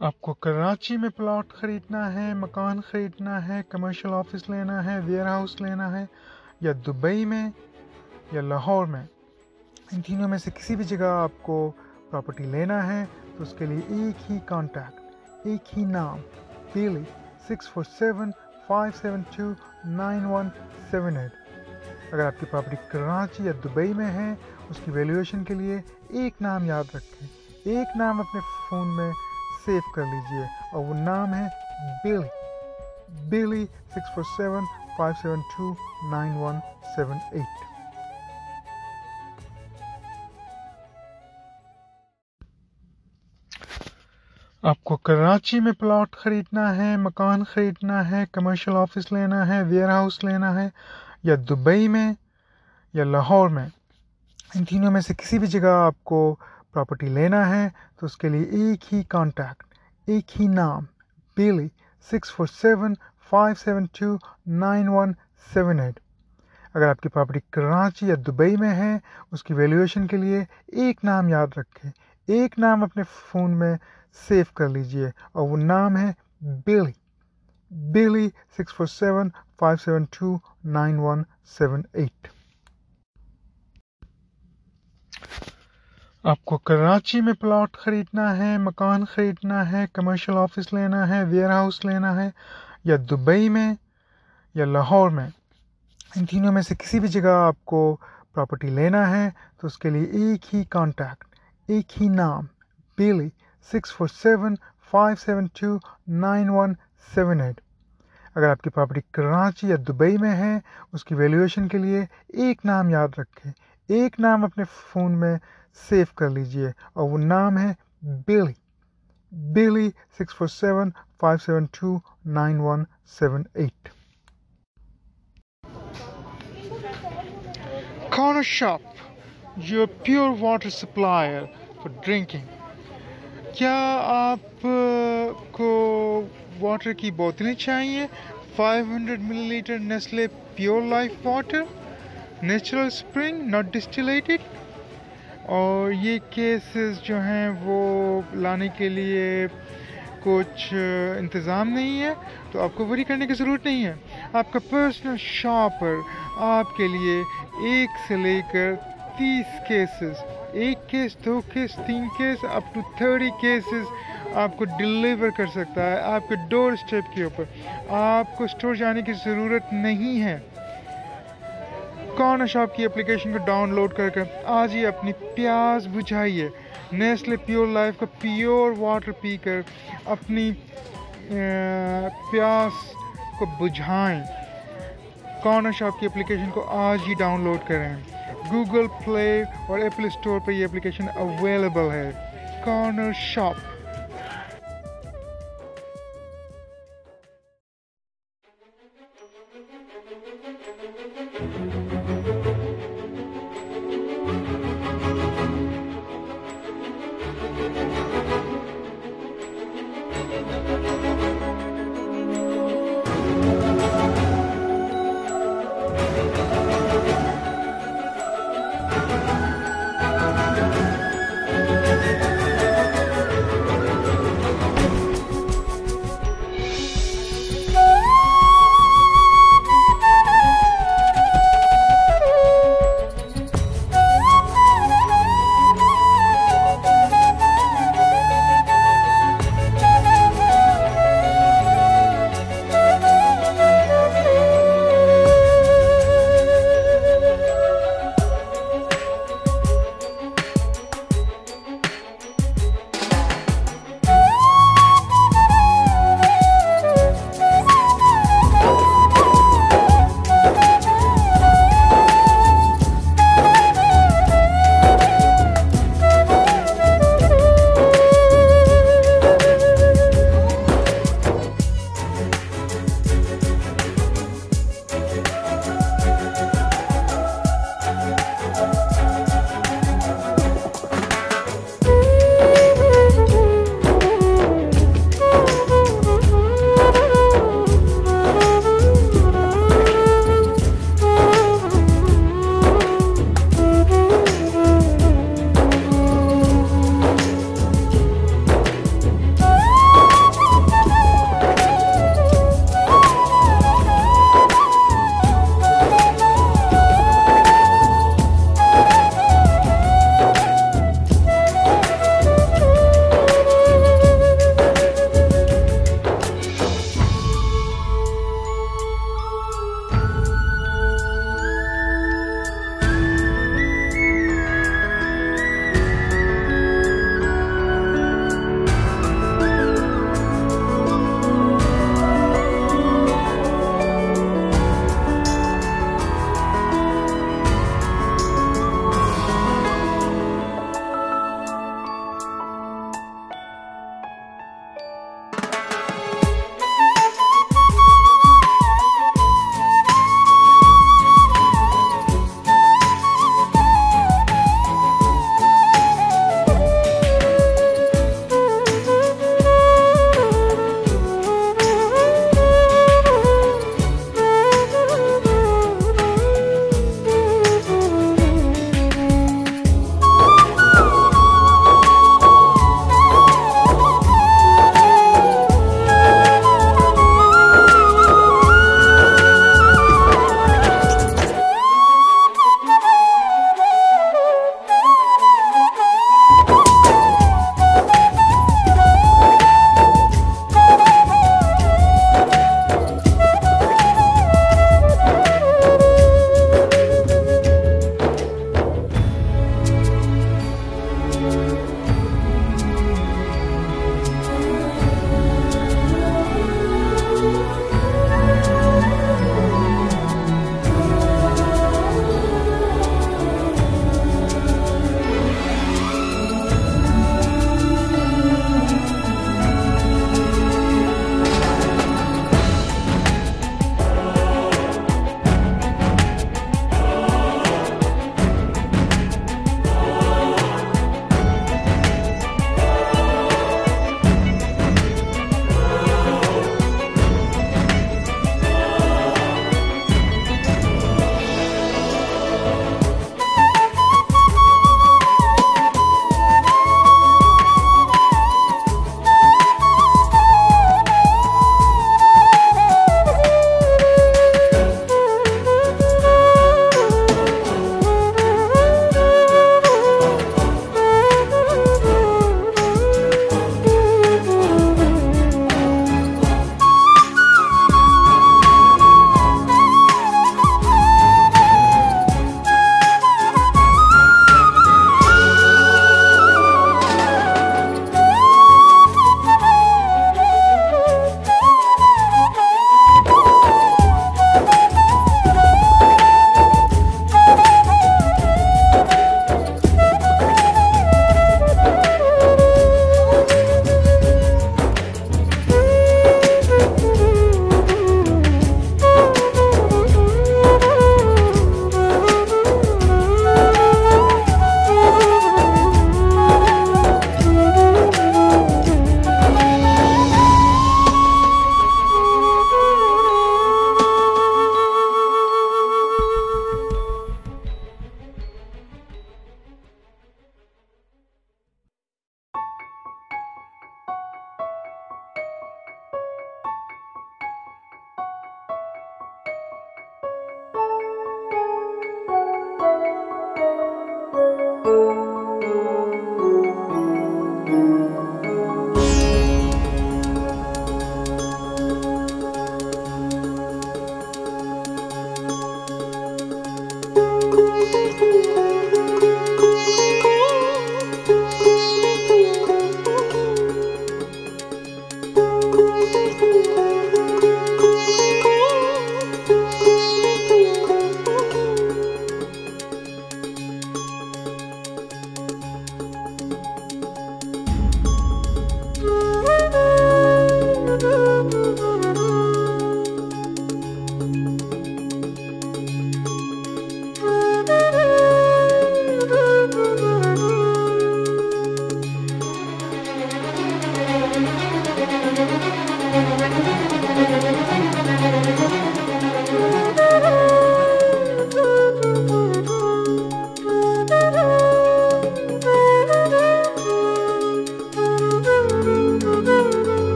آپ کو کراچی میں پلاٹ خریدنا ہے، مکان خریدنا ہے کمرشل آفس لینا ہے ویئر ہاؤس لینا ہے، یا دبئی میں یا لاہور میں، ان تینوں میں سے کسی بھی جگہ آپ کو پراپرٹی لینا ہے، تو اس کے لیے ایک ہی کانٹیکٹ ایک ہی نام Bailey six four seven five seven two nine one seven eight اگر آپ کی پراپرٹی کراچی یا دبئی میں ہے، اس کی ویلیویشن کے لیے ایک نام یاد رکھیں، ایک نام اپنے فون میں سیو کر لیجیے۔ اور وہ نام ہے Bailey. Bailey six four seven five seven two nine one seven eight. آپ کو کراچی میں پلاٹ خریدنا ہے، مکان خریدنا ہے کمرشل آفس لینا ہے ویئر ہاؤس لینا ہے، یا دبئی میں یا لاہور میں۔ ان تینوں میں سے کسی بھی جگہ آپ کو پراپرٹی لینا ہے تو اس کے لیے ایک ہی کانٹیکٹ ایک ہی نام Bailey six four seven five seven two nine one seven eight اگر آپ کی پراپرٹی کراچی یا دبئی میں ہے اس کی ویلیویشن کے لیے ایک نام یاد رکھیں ایک نام اپنے فون میں سیو کر لیجیے اور وہ نام ہے Bailey Bailey six four seven five seven two nine one seven eight آپ کو کراچی میں پلاٹ خریدنا ہے، مکان خریدنا ہے کمرشل آفس لینا ہے ویئر ہاؤس لینا ہے، یا دبئی میں یا لاہور میں، ان تینوں میں سے کسی بھی جگہ آپ کو پراپرٹی لینا ہے، تو اس کے لیے ایک ہی کانٹیکٹ ایک ہی نام Bailey six four seven five seven two nine one seven eight اگر آپ کی پراپرٹی کراچی یا دبئی میں ہے، اس کی ویلیویشن کے لیے ایک نام یاد رکھیں ایک نام اپنے فون میں سیو کر لیجیے اور وہ نام ہے Bailey Bailey six four seven, five seven, two, nine, one, seven, eight. Corner shop your pure water supplier for drinking کیا آپ کو واٹر کی بوتلیں چاہیے؟ Five hundred millilitre Nestle pure life water natural spring not distilled اور یہ cases جو ہیں وہ لانے کے لیے کچھ انتظام نہیں ہے، تو آپ کو وری کرنے کی ضرورت نہیں ہے۔ آپ کا پرسنل شاپر آپ کے لیے ایک سے لے کر تیس کیسز ایک کیس دو کیس تین case up to thirty cases آپ کو ڈلیور کر سکتا ہے، آپ کے ڈور اسٹیپ کے اوپر۔ آپ کو اسٹور جانے کی ضرورت نہیں ہے۔ کارنر شاپ کی اپلیکیشن کو ڈاؤن لوڈ کر کر آج ہی اپنی پیاز بجھائیے۔ نیسلے پیور لائف کا پیور واٹر پی کر اپنی پیاس کو بجھائیں۔ کارنر شاپ کی اپلیکیشن کو آج ہی ڈاؤن لوڈ کریں؟ گوگل پلے اور ایپل اسٹور پہ یہ اپلیکیشن اویلیبل ہے۔ Corner shop.